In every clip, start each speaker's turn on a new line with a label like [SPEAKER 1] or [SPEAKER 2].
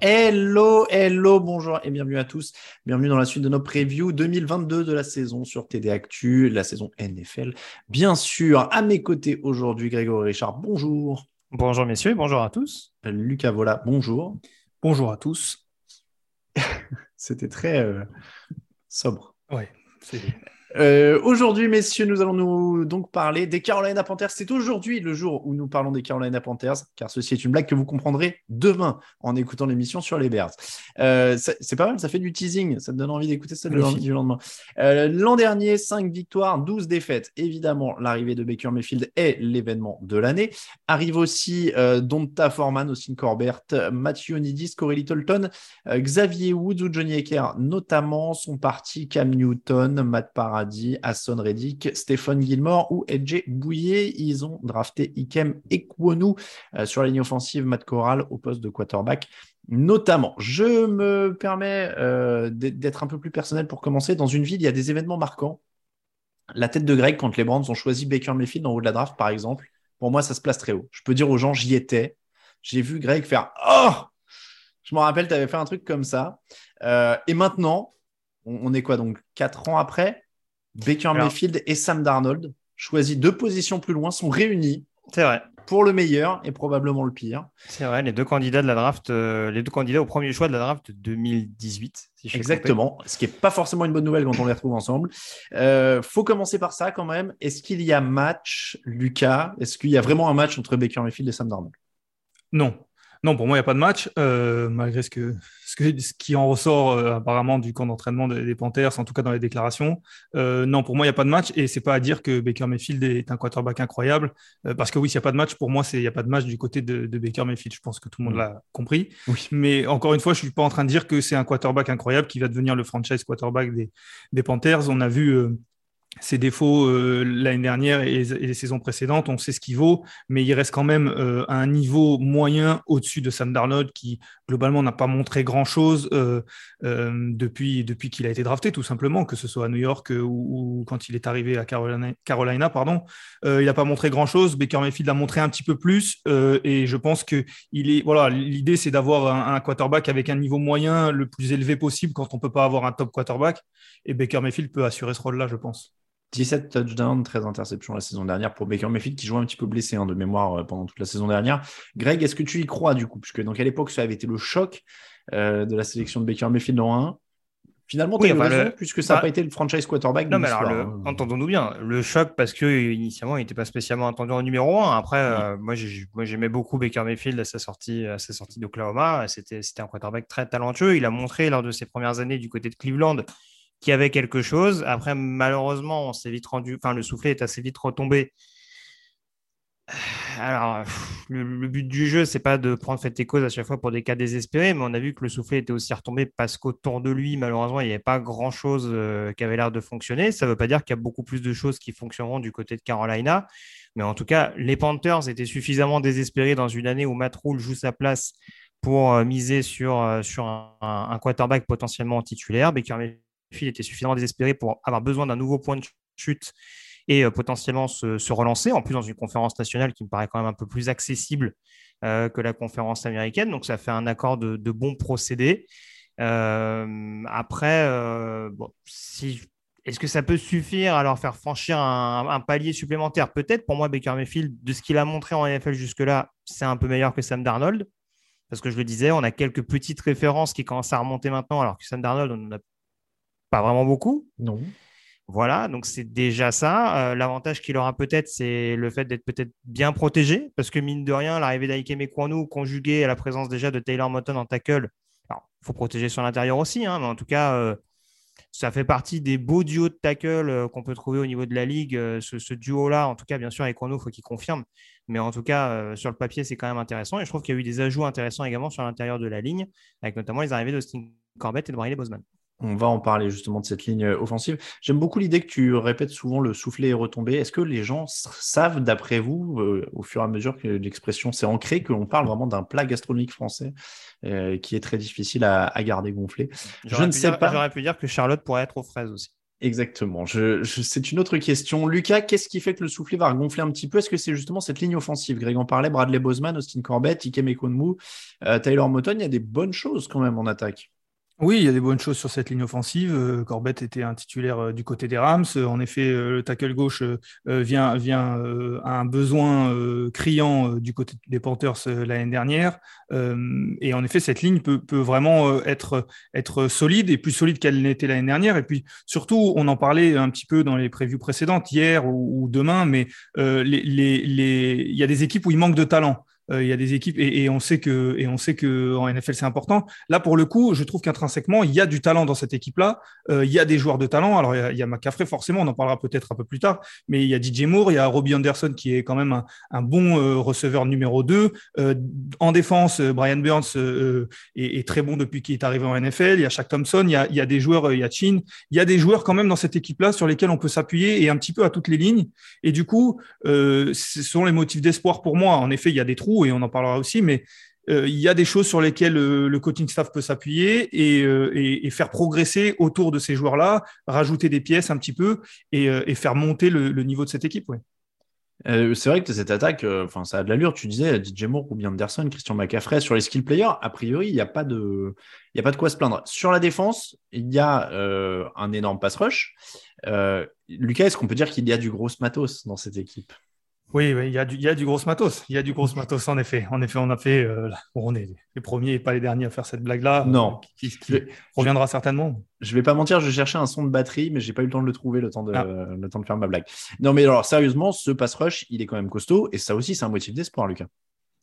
[SPEAKER 1] Hello, hello, bonjour et bienvenue à tous. Bienvenue dans la suite de nos previews 2022 de la saison sur TD Actu, la saison NFL. Bien sûr, à mes côtés aujourd'hui, Grégory Richard, bonjour.
[SPEAKER 2] Bonjour messieurs, bonjour à tous.
[SPEAKER 1] Lucas Vola, bonjour.
[SPEAKER 3] Bonjour à tous.
[SPEAKER 1] C'était très euh, sobre.
[SPEAKER 3] Ouais, c'est
[SPEAKER 1] Euh, aujourd'hui, messieurs, nous allons nous donc parler des Carolina Panthers. C'est aujourd'hui le jour où nous parlons des Carolina Panthers, car ceci est une blague que vous comprendrez demain en écoutant l'émission sur les Bears. Euh, c'est pas mal, ça fait du teasing, ça te donne envie d'écouter ça le
[SPEAKER 3] Magnifique.
[SPEAKER 1] du lendemain. Euh, L'an dernier, 5 victoires, 12 défaites. Évidemment, l'arrivée de Baker Mayfield est l'événement de l'année. Arrive aussi Donta Foreman, Austin Corbett, Matthew Nidis, Corey Littleton, Xavier Woods ou Johnny Ecker notamment sont partis Cam Newton, Matt Paradis, Hassan Reddick, Stephen Gilmore ou Edge Bouillet. Ils ont drafté Ikem Ekwonu euh, sur la ligne offensive, Matt Corral au poste de quarterback. Notamment, je me permets euh, d'être un peu plus personnel pour commencer. Dans une ville, il y a des événements marquants. La tête de Greg, quand les Browns ont choisi Baker Mayfield en haut de la draft, par exemple, pour moi, ça se place très haut. Je peux dire aux gens, j'y étais. J'ai vu Greg faire Oh Je me rappelle, tu avais fait un truc comme ça. Euh, et maintenant, on, on est quoi donc Quatre ans après? Baker
[SPEAKER 2] Alors-
[SPEAKER 1] Mayfield et Sam Darnold, choisis deux positions plus loin, sont réunis
[SPEAKER 2] C'est vrai.
[SPEAKER 1] pour le meilleur et probablement le pire.
[SPEAKER 2] C'est vrai, les deux candidats de la draft, euh, les deux candidats au premier choix de la draft de 2018. si je suis
[SPEAKER 1] Exactement, ce qui n'est pas forcément une bonne nouvelle quand on les retrouve ensemble. Euh, faut commencer par ça quand même. Est-ce qu'il y a match, Lucas? Est-ce qu'il y a vraiment un match entre Baker Mayfield et Sam Darnold?
[SPEAKER 3] Non. Non, pour moi, il n'y a pas de match, euh, malgré ce, que, ce, que- ce qui en ressort euh, apparemment du camp d'entraînement des, des Panthers, en tout cas dans les déclarations. Euh, non, pour moi, il n'y a pas de match, et c'est pas à dire que Baker Mayfield est un quarterback incroyable, parce que oui, s'il n'y a pas de match, pour moi, c'est- il n'y a pas de match du côté de, de Baker Mayfield. Je pense que tout le monde l'a compris.
[SPEAKER 1] Oui.
[SPEAKER 3] Mais encore une fois, je suis pas en train de dire que c'est un quarterback incroyable qui va devenir le franchise quarterback des, des Panthers. On a vu ses défauts euh, l'année dernière et, les saisons précédentes, on sait ce qu'il vaut, mais il reste quand même euh, un niveau moyen au-dessus de Sam Darnold qui globalement n'a pas montré grand-chose euh, depuis, qu'il a été drafté, tout simplement, que ce soit à New York ou, quand il est arrivé à Carolina, pardon. Il n'a pas montré grand-chose, Baker Mayfield a montré un petit peu plus et je pense que voilà l'idée c'est d'avoir un, quarterback avec un niveau moyen le plus élevé possible quand on peut pas avoir un top quarterback et Baker Mayfield peut assurer ce rôle-là, je pense.
[SPEAKER 1] 17 touchdowns, 13 interceptions la saison dernière pour Baker Mayfield qui jouait un petit peu blessé hein, de mémoire euh, pendant toute la saison dernière. Greg, est-ce que tu y crois du coup? Puisque dans quelle époque ça avait été le choc euh, de la sélection de Baker Mayfield en 1 Finalement, tu
[SPEAKER 2] Oui, enfin, le-
[SPEAKER 1] puisque ça n'a
[SPEAKER 2] bah-
[SPEAKER 1] pas été le franchise quarterback
[SPEAKER 2] Non, mais alors, le-
[SPEAKER 1] hein.
[SPEAKER 2] entendons-nous bien, le choc parce que initialement il n'était pas spécialement attendu en numéro 1. Après, euh, moi, j'aimais beaucoup Baker Mayfield à sa sortie, à sa sortie d'Oklahoma. C'était c'était un quarterback très talentueux. Il a montré lors de ses premières années du côté de Cleveland qu'il y avait quelque chose. Après, malheureusement, on s'est vite rendu, enfin le soufflet est assez vite retombé. Alors, le, but du jeu, c'est pas de prendre fait et cause à chaque fois pour des cas désespérés, mais on a vu que le soufflet était aussi retombé parce qu'autour de lui, malheureusement, il n'y avait pas grand-chose euh, qui avait l'air de fonctionner. Ça ne veut pas dire qu'il y a beaucoup plus de choses qui fonctionneront du côté de Carolina, mais en tout cas, les Panthers étaient suffisamment désespérés dans une année où Matt Rule joue sa place pour euh, miser sur, euh, sur un, un quarterback potentiellement titulaire. Baker Mayfield était suffisamment désespéré pour avoir besoin d'un nouveau point de chute et euh, potentiellement se, relancer, en plus dans une conférence nationale qui me paraît quand même un peu plus accessible que la conférence américaine. Donc, ça fait un accord de, de bons procédés. après, bon, est-ce que ça peut suffire à leur faire franchir un, palier supplémentaire? Peut-être. Pour moi, Baker Mayfield, de ce qu'il a montré en NFL jusque-là, c'est un peu meilleur que Sam Darnold. Parce que je le disais, on a quelques petites références qui commencent à remonter maintenant, alors que Sam Darnold, on n'en a pas vraiment beaucoup.
[SPEAKER 1] Non.
[SPEAKER 2] Voilà, donc c'est déjà ça. Euh, l'avantage qu'il aura peut-être, c'est le fait d'être peut-être bien protégé, parce que mine de rien, l'arrivée d'Aike Mekwanu, conjuguée à la présence déjà de Taylor Moton en tackle, il faut protéger sur l'intérieur aussi, hein, mais en tout cas, euh, ça fait partie des beaux duos de tackle euh, qu'on peut trouver au niveau de la ligue. Ce, duo-là, en tout cas, bien sûr, avec Renault, il faut qu'il confirme. Mais en tout cas, sur le papier, c'est quand même intéressant. Et je trouve qu'il y a eu des ajouts intéressants également sur l'intérieur de la ligne, avec notamment les arrivées d'Austin Corbett et de Briley Bozeman.
[SPEAKER 1] On va en parler justement de cette ligne offensive. J'aime beaucoup l'idée que tu répètes souvent le souffler et retomber. Est-ce que les gens savent, d'après vous, au fur et à mesure que l'expression s'est ancrée, qu'on parle vraiment d'un plat gastronomique français euh, qui est très difficile à, garder gonflé?
[SPEAKER 2] Je ne sais pas. J'aurais pu dire que Charlotte pourrait être aux fraises aussi.
[SPEAKER 1] Exactement. c'est une autre question. Lucas, qu'est-ce qui fait que le soufflet va gonfler un petit peu? Est-ce que c'est justement cette ligne offensive? Greg en parlait, Bradley Boseman, Austin Corbett, Ike Mekonmu, euh, Taylor Moton, il y a des bonnes choses quand même en attaque.
[SPEAKER 3] Oui, il y a des bonnes choses sur cette ligne offensive. Euh, Corbett était un titulaire euh, du côté des Rams. Euh, en effet, le tackle gauche vient, vient à un besoin criant du côté des Panthers l'année dernière. Et en effet, cette ligne peut, vraiment être, solide et plus solide qu'elle n'était l'année dernière. Et puis surtout, on en parlait un petit peu dans les prévues précédentes, hier ou, demain, mais il y a des équipes où il manque de talent. Euh, il y a des équipes et, on sait que et on sait que en NFL c'est important. Là pour le coup, je trouve qu'intrinsèquement il y a du talent dans cette équipe-là. Euh, il y a des joueurs de talent. Alors il y a, il y a McCaffrey forcément, on en parlera peut-être un peu plus tard. Mais il y a DJ Moore, il y a Robbie Anderson qui est quand même un, un bon euh, receveur numéro 2. en défense, Brian Burns est, est, très bon depuis qu'il est arrivé en NFL. Il y a Shaq Thompson, il y a, il y a des joueurs, il y a Chin, il y a des joueurs quand même dans cette équipe-là sur lesquels on peut s'appuyer et un petit peu à toutes les lignes. Et du coup, ce sont les motifs d'espoir pour moi. En effet, il y a des trous et on en parlera aussi, mais euh, il y a des choses sur lesquelles euh, le coaching staff peut s'appuyer euh, et, faire progresser autour de ces joueurs-là, rajouter des pièces un petit peu et, faire monter le, niveau de cette équipe.
[SPEAKER 1] c'est vrai que cette attaque, ça a de l'allure. Tu disais DJ Moore, Ruby Anderson, Christian McCaffrey sur les skill players. A priori, il n'y a pas de, il y a pas de quoi se plaindre. Sur la défense, il y a un énorme pass rush. Lucas, est-ce qu'on peut dire qu'il y a du gros matos dans cette équipe?
[SPEAKER 3] Oui, il y, a du, y a du gros matos. Il y a du gros matos, en effet. En effet, on a fait. Euh, on est les premiers et pas les derniers à faire cette blague-là.
[SPEAKER 1] Non.
[SPEAKER 3] Qui, reviendra certainement.
[SPEAKER 1] Je vais pas mentir, je cherchais un son de batterie, mais j'ai pas eu le temps de le trouver, le temps de, ah. le temps de faire ma blague. Non, mais alors, sérieusement, ce pass rush, il est quand même costaud. Et ça aussi, c'est un motif d'espoir, Lucas.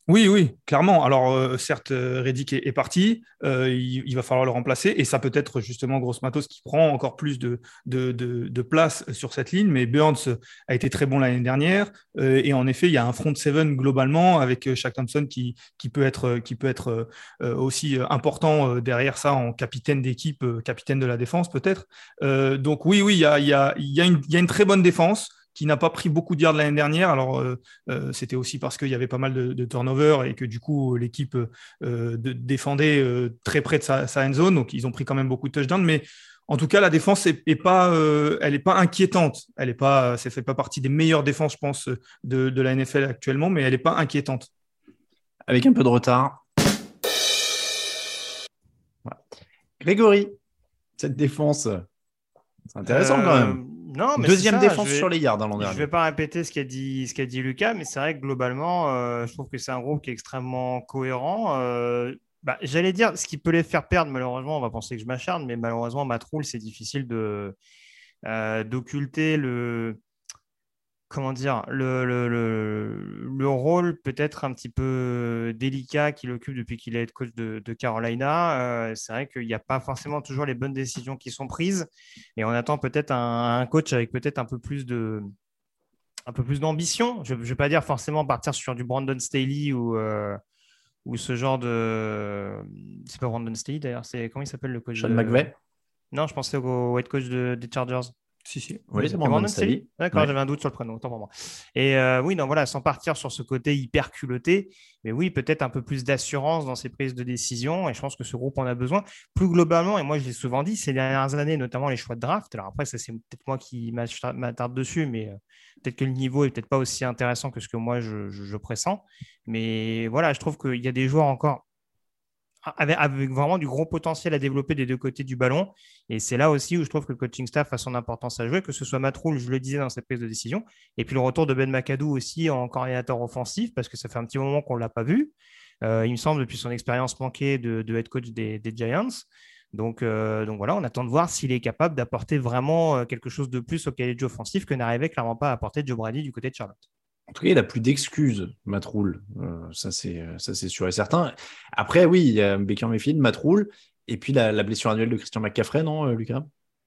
[SPEAKER 3] Oui, oui, clairement. Alors, euh, certes, euh, Reddick est, parti, euh, il, va falloir le remplacer, et ça peut être justement Gross Matos qui prend encore plus de, de, place sur cette ligne, mais Burns a été très bon l'année dernière, et en effet, il y a un front seven globalement avec Shaq Thompson qui, qui peut être, qui peut être aussi important derrière ça en capitaine d'équipe, capitaine de la défense peut-être. donc oui, oui, il y a, y, a, y a une très bonne défense qui n'a pas pris beaucoup de yards l'année dernière. Alors, euh, euh, c'était aussi parce qu'il y avait pas mal de, de turnovers et que du coup, l'équipe euh, défendait très près de sa, sa, end zone. Donc, ils ont pris quand même beaucoup de touchdowns. Mais en tout cas, la défense est, pas, elle n'est pas inquiétante. Elle est pas, ça fait pas partie des meilleures défenses, je pense, de, de la NFL actuellement, mais elle n'est pas inquiétante.
[SPEAKER 1] Avec un peu de retard. Grégory, cette défense, c'est intéressant quand même.
[SPEAKER 2] Non, mais
[SPEAKER 1] Deuxième défense sur les yards dans l'an
[SPEAKER 2] dernier. Je ne vais pas répéter ce qu'a dit, ce qu'a dit Lucas, mais c'est vrai que globalement, euh, je trouve que c'est un groupe qui est extrêmement cohérent. Euh, bah, j'allais dire, ce qui peut les faire perdre, malheureusement, on va penser que je m'acharne, mais malheureusement, Matroul, c'est difficile de, euh, d'occulter le, comment dire, le, le, rôle peut-être un petit peu délicat qu'il occupe depuis qu'il est coach de, Carolina. Euh, c'est vrai qu'il n'y a pas forcément toujours les bonnes décisions qui sont prises et on attend peut-être un, coach avec peut-être un peu plus de un peu plus d'ambition. Je ne vais pas dire forcément partir sur du Brandon Staley ou, euh, ou ce genre de. C'est pas Brandon Staley d'ailleurs, c'est comment il s'appelle le coach
[SPEAKER 1] Sean McVay
[SPEAKER 2] Non, je pensais au, head coach des Chargers.
[SPEAKER 3] Si, si.
[SPEAKER 1] Oui, c'est Brandon
[SPEAKER 2] D'accord,
[SPEAKER 1] Ouais.
[SPEAKER 2] j'avais un doute sur le prénom, autant pour moi. Et euh, oui, donc voilà, sans partir sur ce côté hyper culotté, mais oui, peut-être un peu plus d'assurance dans ses prises de décision. Et je pense que ce groupe en a besoin. Plus globalement, et moi je l'ai souvent dit, ces dernières années, notamment les choix de draft. Alors après, ça c'est peut-être moi qui m'attarde dessus, mais euh, peut-être que le niveau est peut-être pas aussi intéressant que ce que moi je, je- je pressens. Mais voilà, je trouve qu'il y a des joueurs encore avec, vraiment du gros potentiel à développer des deux côtés du ballon. Et c'est là aussi où je trouve que le coaching staff a son importance à jouer, que ce soit Matroul, je le disais dans cette prise de décision, et puis le retour de Ben McAdoo aussi en coordinateur offensif, parce que ça fait un petit moment qu'on ne l'a pas vu, euh, il me semble, depuis son expérience manquée de, de head coach des, Giants. Donc, euh, donc voilà, on attend de voir s'il est capable d'apporter vraiment euh, quelque chose de plus au jeu offensif que n'arrivait clairement pas à apporter Joe Brady du côté de Charlotte.
[SPEAKER 1] En tout cas, il n'a plus d'excuses, Matroul. Euh, ça, c'est euh, ça, c'est sûr et certain. Après, oui, il y a Baker Matroul, et puis la, la blessure annuelle de Christian McCaffrey, non, euh, Lucas?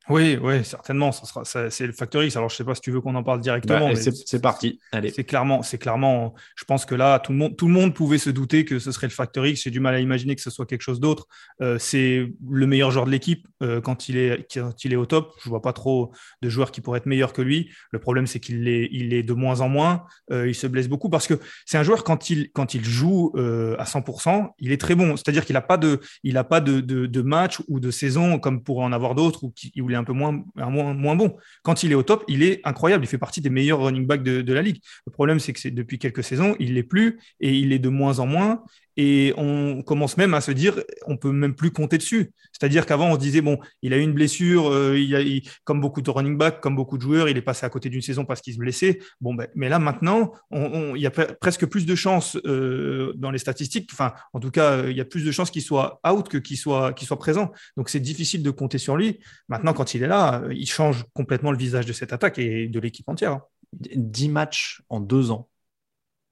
[SPEAKER 3] Oui, oui, certainement. Ça sera, ça- c'est le Factor X. Alors, je sais pas si tu veux qu'on en parle directement.
[SPEAKER 1] Bah,
[SPEAKER 3] mais
[SPEAKER 1] C'est c'est parti. Allez.
[SPEAKER 3] C'est clairement, c'est clairement. Je pense que là, tout le monde, tout le monde pouvait se douter que ce serait le Factor X. J'ai du mal à imaginer que ce soit quelque chose d'autre. Euh, c'est le meilleur joueur de l'équipe euh, quand il est quand il est au top. Je vois pas trop de joueurs qui pourraient être meilleurs que lui. Le problème, c'est qu'il est, il est de moins en moins. Euh, il se blesse beaucoup parce que c'est un joueur quand il quand il joue à 100%, il est très bon. C'est-à-dire qu'il a pas de, il a pas de, de, de match ou de saison comme pour en avoir d'autres où, qui- où il un peu moins, bon. Quand il est au top, il est incroyable. Il fait partie des meilleurs running backs de, la ligue. Le problème, c'est que depuis quelques saisons, il l'est plus et il est de moins en moins. Et on commence même à se dire, on peut même plus compter dessus. C'est-à-dire qu'avant, on se disait, bon, il a eu une blessure, euh, il a, comme beaucoup de running backs, comme beaucoup de joueurs, il est passé à côté d'une saison parce qu'il se blessait. Bon, ben, mais là, maintenant, on- il y a pre- presque plus de chances euh, dans les statistiques. Enfin, en tout cas, euh, il y a plus de chances qu'il soit out que qu'il soit, soit présent. Donc, c'est difficile de compter sur lui. Maintenant, quand il est là, euh, il change complètement le visage de cette attaque et de l'équipe entière. hein.
[SPEAKER 1] 10 matchs en deux ans.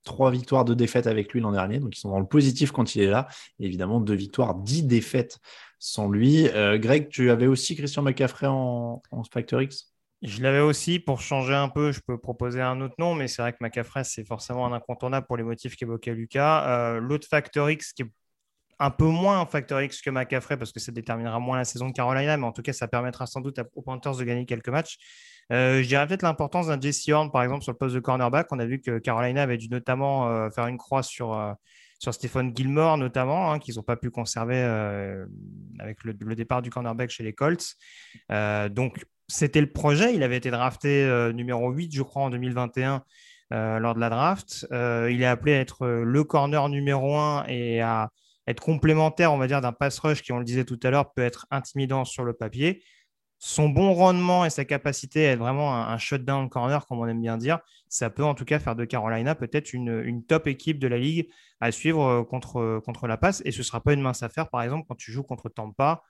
[SPEAKER 1] Trois victoires, deux défaites avec lui l'an dernier. Donc, ils sont dans le positif quand il est là. Et évidemment, deux victoires, dix défaites sans lui. Euh, Greg, tu avais aussi Christian McCaffrey en, Factor X?
[SPEAKER 2] Je l'avais aussi pour changer un peu. Je peux proposer un autre nom, mais c'est vrai que McCaffrey, c'est forcément un incontournable pour les motifs qu'évoquait Lucas. Euh, L'autre Factor X qui est un peu moins un Factor X que McCaffrey parce que ça déterminera moins la saison de Carolina, mais en tout cas, ça permettra sans doute aux Panthers de gagner quelques matchs. Euh, je dirais peut-être l'importance d'un Jesse Horn, par exemple, sur le poste de cornerback. On a vu que Carolina avait dû notamment euh, faire une croix sur, euh, sur Stephen Gilmore, notamment, hein, qu'ils n'ont pas pu conserver euh, avec le, le départ du cornerback chez les Colts. Donc, c'était le projet. Il avait été drafté numéro 8, je crois, en 2021 euh, lors de la draft. Il est appelé à être le corner numéro 1 et à être complémentaire, on va dire, d'un pass rush qui, on le disait tout à l'heure, peut être intimidant sur le papier. Son bon rendement et sa capacité à être vraiment un, shutdown corner, comme on aime bien dire, ça peut en tout cas faire de Carolina peut-être une, top équipe de la ligue à suivre euh, contre, contre la passe. Et ce ne sera pas une mince affaire, par exemple, quand tu joues contre Tampa,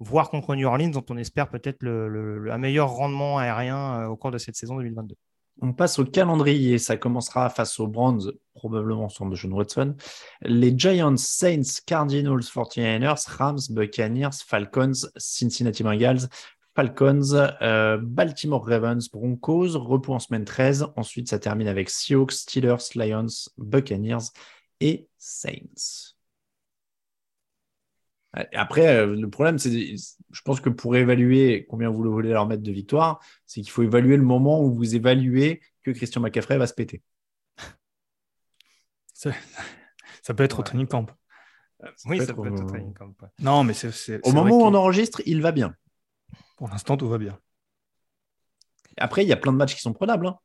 [SPEAKER 2] voire contre New Orleans, dont on espère peut-être le- un meilleur rendement aérien euh, au cours de cette saison 2022.
[SPEAKER 1] On passe au calendrier. Ça commencera face aux Browns, probablement sur John Watson. Les Giants, Saints, Cardinals, 49ers, Rams, Buccaneers, Falcons, Cincinnati Bengals, Falcons, euh, Baltimore Ravens, Broncos, repos en semaine 13. Ensuite, ça termine avec Seahawks, Steelers, Lions, Buccaneers et Saints. Après, euh, le problème, c'est, je pense que pour évaluer combien vous voulez leur mettre de victoire, c'est qu'il faut évaluer le moment où vous évaluez que Christian McCaffrey va se péter.
[SPEAKER 3] Ça, ça peut être au training camp.
[SPEAKER 2] Oui,
[SPEAKER 1] peut
[SPEAKER 2] ça peut être
[SPEAKER 1] au-
[SPEAKER 2] au training camp, ouais.
[SPEAKER 3] Non, mais c'est. c'est-
[SPEAKER 1] Au moment où on enregistre, il va bien.
[SPEAKER 3] Pour l'instant, tout va bien.
[SPEAKER 1] Après, il y a plein de matchs qui sont prenables. hein.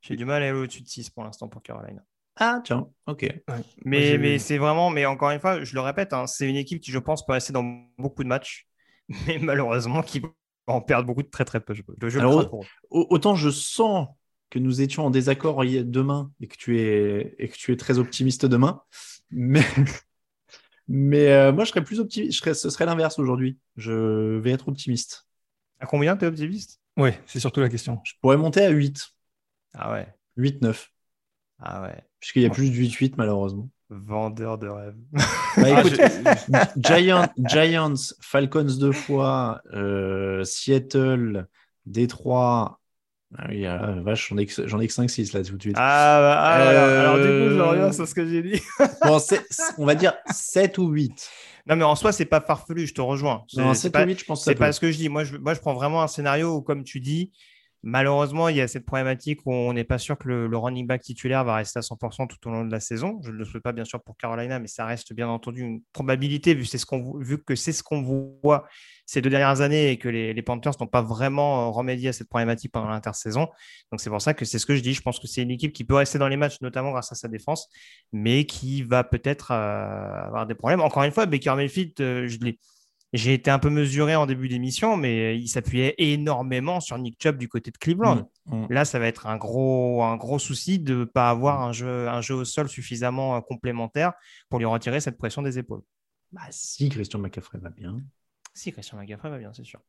[SPEAKER 2] J'ai du mal à aller au-dessus de 6 pour l'instant pour Carolina.
[SPEAKER 1] Ah, tiens, ok.
[SPEAKER 2] Mais, mais c'est vraiment, mais encore une fois, je le répète, hein, c'est une équipe qui, je pense, peut rester dans beaucoup de matchs, mais malheureusement, qui va en perdre beaucoup de très très peu. Je, je le
[SPEAKER 1] Alors,
[SPEAKER 2] pour
[SPEAKER 1] Autant je sens que nous étions en désaccord demain et que tu es, et que tu es très optimiste demain, mais, mais euh, moi, je serais plus optimiste. Je serais, ce serait l'inverse aujourd'hui. Je vais être optimiste.
[SPEAKER 2] À combien t'es optimiste?
[SPEAKER 3] Oui, c'est surtout la question.
[SPEAKER 1] Je pourrais monter à 8,
[SPEAKER 2] Ah ouais,
[SPEAKER 1] 8-9,
[SPEAKER 2] ah ouais.
[SPEAKER 1] puisqu'il y a plus de 8-8 malheureusement.
[SPEAKER 2] Vendeur de rêve.
[SPEAKER 1] Bah,
[SPEAKER 3] Ah,
[SPEAKER 1] écoute, Giant- Giants, Falcons deux fois, euh, Seattle, Détroit. Ah oui, ah, vache, j'en ai, que- j'en ai que 5-6 là tout de suite.
[SPEAKER 2] Ah, bah, ah, voilà. alors du coup, je
[SPEAKER 1] Euh,
[SPEAKER 2] reviens sur ce que j'ai dit.
[SPEAKER 1] Bon, on va dire 7 ou 8.
[SPEAKER 2] Non, mais en soi, c'est pas farfelu, je te rejoins. C'est
[SPEAKER 1] Non,
[SPEAKER 2] c'est pas,
[SPEAKER 1] 7 je pense
[SPEAKER 2] c'est pas ce que je dis. Moi je, moi, je prends vraiment un scénario où, comme tu dis, malheureusement, il y a cette problématique où on n'est pas sûr que le, running back titulaire va rester à 100% tout au long de la saison. Je ne le souhaite pas, bien sûr, pour Carolina, mais ça reste bien entendu une probabilité vu, que c'est ce qu'on voit ces deux dernières années et que les, les Panthers n'ont pas vraiment euh, remédié à cette problématique pendant l'intersaison. Donc, c'est pour ça que c'est ce que je dis. Je pense que c'est une équipe qui peut rester dans les matchs, notamment grâce à sa défense, mais qui va peut-être euh, avoir des problèmes. Encore une fois, Baker Mayfield, euh, je l'ai. J'ai été un peu mesuré en début d'émission, mais il s'appuyait énormément sur Nick Chubb du côté de Cleveland.
[SPEAKER 1] Mm, mm.
[SPEAKER 2] Là, ça va être un gros, un gros souci de ne pas avoir un jeu, un jeu au sol suffisamment euh, complémentaire pour lui retirer cette pression des épaules.
[SPEAKER 1] Bah, si Christian McCaffrey va bien.
[SPEAKER 2] Si Christian McCaffrey va bien, c'est sûr.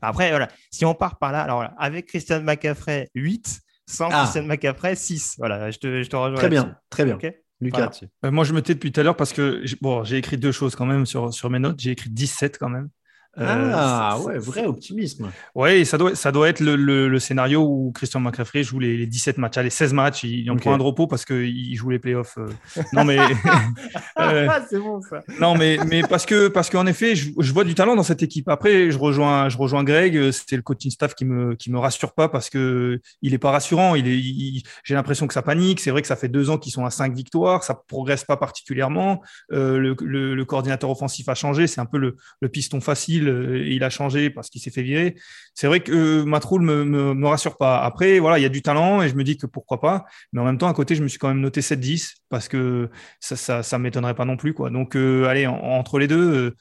[SPEAKER 2] Après, voilà, si on part par là, alors voilà, avec Christian McCaffrey 8, sans
[SPEAKER 1] Ah.
[SPEAKER 2] Christian McCaffrey 6. Voilà, je te, je te rejoins.
[SPEAKER 1] Très bien, très bien. Lucas.
[SPEAKER 3] Euh, moi, je me tais depuis tout à l'heure parce que j'ai- bon, j'ai écrit deux choses quand même sur, sur mes notes. J'ai écrit 17 quand même. Euh,
[SPEAKER 1] ah
[SPEAKER 3] c'est-
[SPEAKER 1] ouais,
[SPEAKER 3] c'est-
[SPEAKER 1] vrai optimisme.
[SPEAKER 3] Et ça doit, ça doit être le, le- le scénario où Christian McCaffrey joue les, les 17 matchs. Les 16 matchs, il, en
[SPEAKER 1] Ok.
[SPEAKER 3] prend un de repos parce qu'il joue les playoffs. euh. Non, mais, euh,
[SPEAKER 2] Ah, c'est bon ça.
[SPEAKER 3] non, mais, mais parce que parce qu'en effet, je, je vois du talent dans cette équipe. Après, je rejoins, je rejoins Greg. euh, C'était le coaching staff qui me qui me rassure pas parce que il est pas rassurant. Il est, j'ai l'impression que ça panique. C'est vrai que ça fait deux ans qu'ils sont à cinq victoires. Ça progresse pas particulièrement. Euh, le, le, coordinateur offensif a changé. C'est un peu le piston facile. Euh, il a changé parce qu'il s'est fait virer. C'est vrai que euh, Matroul me, me me rassure pas. Après, voilà, il y a du talent et je me dis que pourquoi pas. Mais en même temps, à côté, je me suis quand même noté 7-10 parce que ça, ça, ça m'étonnerait pas non plus, quoi. Donc, euh, allez, en- entre les deux, euh,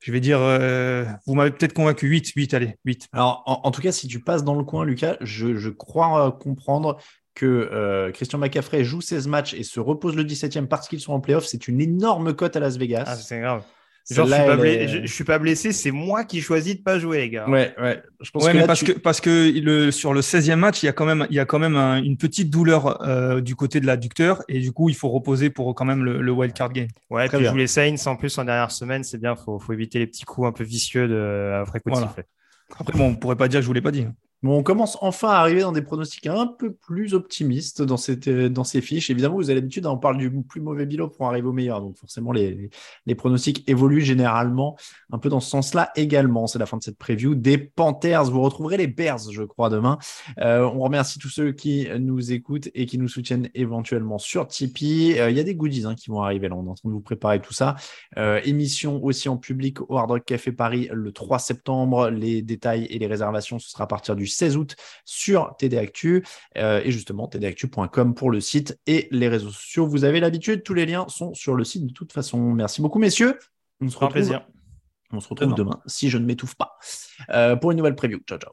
[SPEAKER 3] je vais dire, euh, vous m'avez peut-être convaincu 8, 8, allez, 8.
[SPEAKER 1] Alors, en, en tout cas, si tu passes dans le coin, Lucas, je, je crois euh, comprendre que euh, Christian McCaffrey joue 16 matchs et se repose le 17e parce qu'ils sont en playoff. C'est une énorme cote à Las Vegas.
[SPEAKER 2] Ah, c'est grave. Genre, je suis, pas blessé,
[SPEAKER 1] est-
[SPEAKER 2] je, je suis pas blessé, c'est moi qui choisis de pas jouer, les gars.
[SPEAKER 1] Ouais, ouais. Je pense
[SPEAKER 3] Ouais,
[SPEAKER 1] que là,
[SPEAKER 3] parce,
[SPEAKER 1] tu-
[SPEAKER 3] que, parce que le, sur le 16e match, il y a quand même, il y a quand même un- une petite douleur euh, du côté de l'adducteur et du coup, il faut reposer pour quand même le, le wild card game.
[SPEAKER 2] Ouais,
[SPEAKER 1] Très
[SPEAKER 2] puis
[SPEAKER 1] bien.
[SPEAKER 2] je joue les Saints en plus en dernière semaine, c'est bien, faut, faut éviter les petits coups un peu vicieux de après coup de
[SPEAKER 3] Voilà.
[SPEAKER 2] sifflet.
[SPEAKER 3] Après, bon, on pourrait pas dire que je vous l'ai pas dit.
[SPEAKER 1] On commence enfin à arriver dans des pronostics un peu plus optimistes dans, ces fiches. Évidemment, vous avez l'habitude, hein, on parle du plus mauvais bilan pour arriver au meilleur. Donc, forcément, les pronostics évoluent généralement un peu dans ce sens-là également. C'est la fin de cette preview des Panthers. Vous retrouverez les Bears, je crois, demain. Euh, on remercie tous ceux qui nous écoutent et qui nous soutiennent éventuellement sur Tipeee. Euh, Il y a des goodies hein, qui vont arriver là. On est en train de vous préparer tout ça. Euh, émission aussi en public au Hard Rock Café Paris le 3 septembre. Les détails et les réservations, ce sera à partir du 16 août sur TD Actu euh, et justement tdactu.com pour le site et les réseaux sociaux. Vous avez l'habitude, tous les liens sont sur le site de toute façon. Merci beaucoup, messieurs. On se retrouve,
[SPEAKER 2] plaisir.
[SPEAKER 1] on se retrouve
[SPEAKER 3] Demain.
[SPEAKER 1] demain, si je ne m'étouffe pas, euh, pour une nouvelle preview. Ciao, ciao.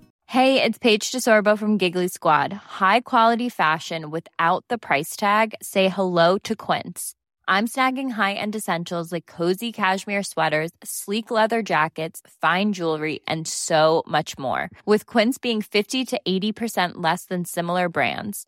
[SPEAKER 4] Hey, it's Paige DeSorbo from Giggly Squad. High quality fashion without the price tag. Say hello to Quince. I'm snagging high-end essentials like cozy cashmere sweaters, sleek leather jackets, fine jewelry, and so much more. With Quince being 50 to 80% less than similar brands.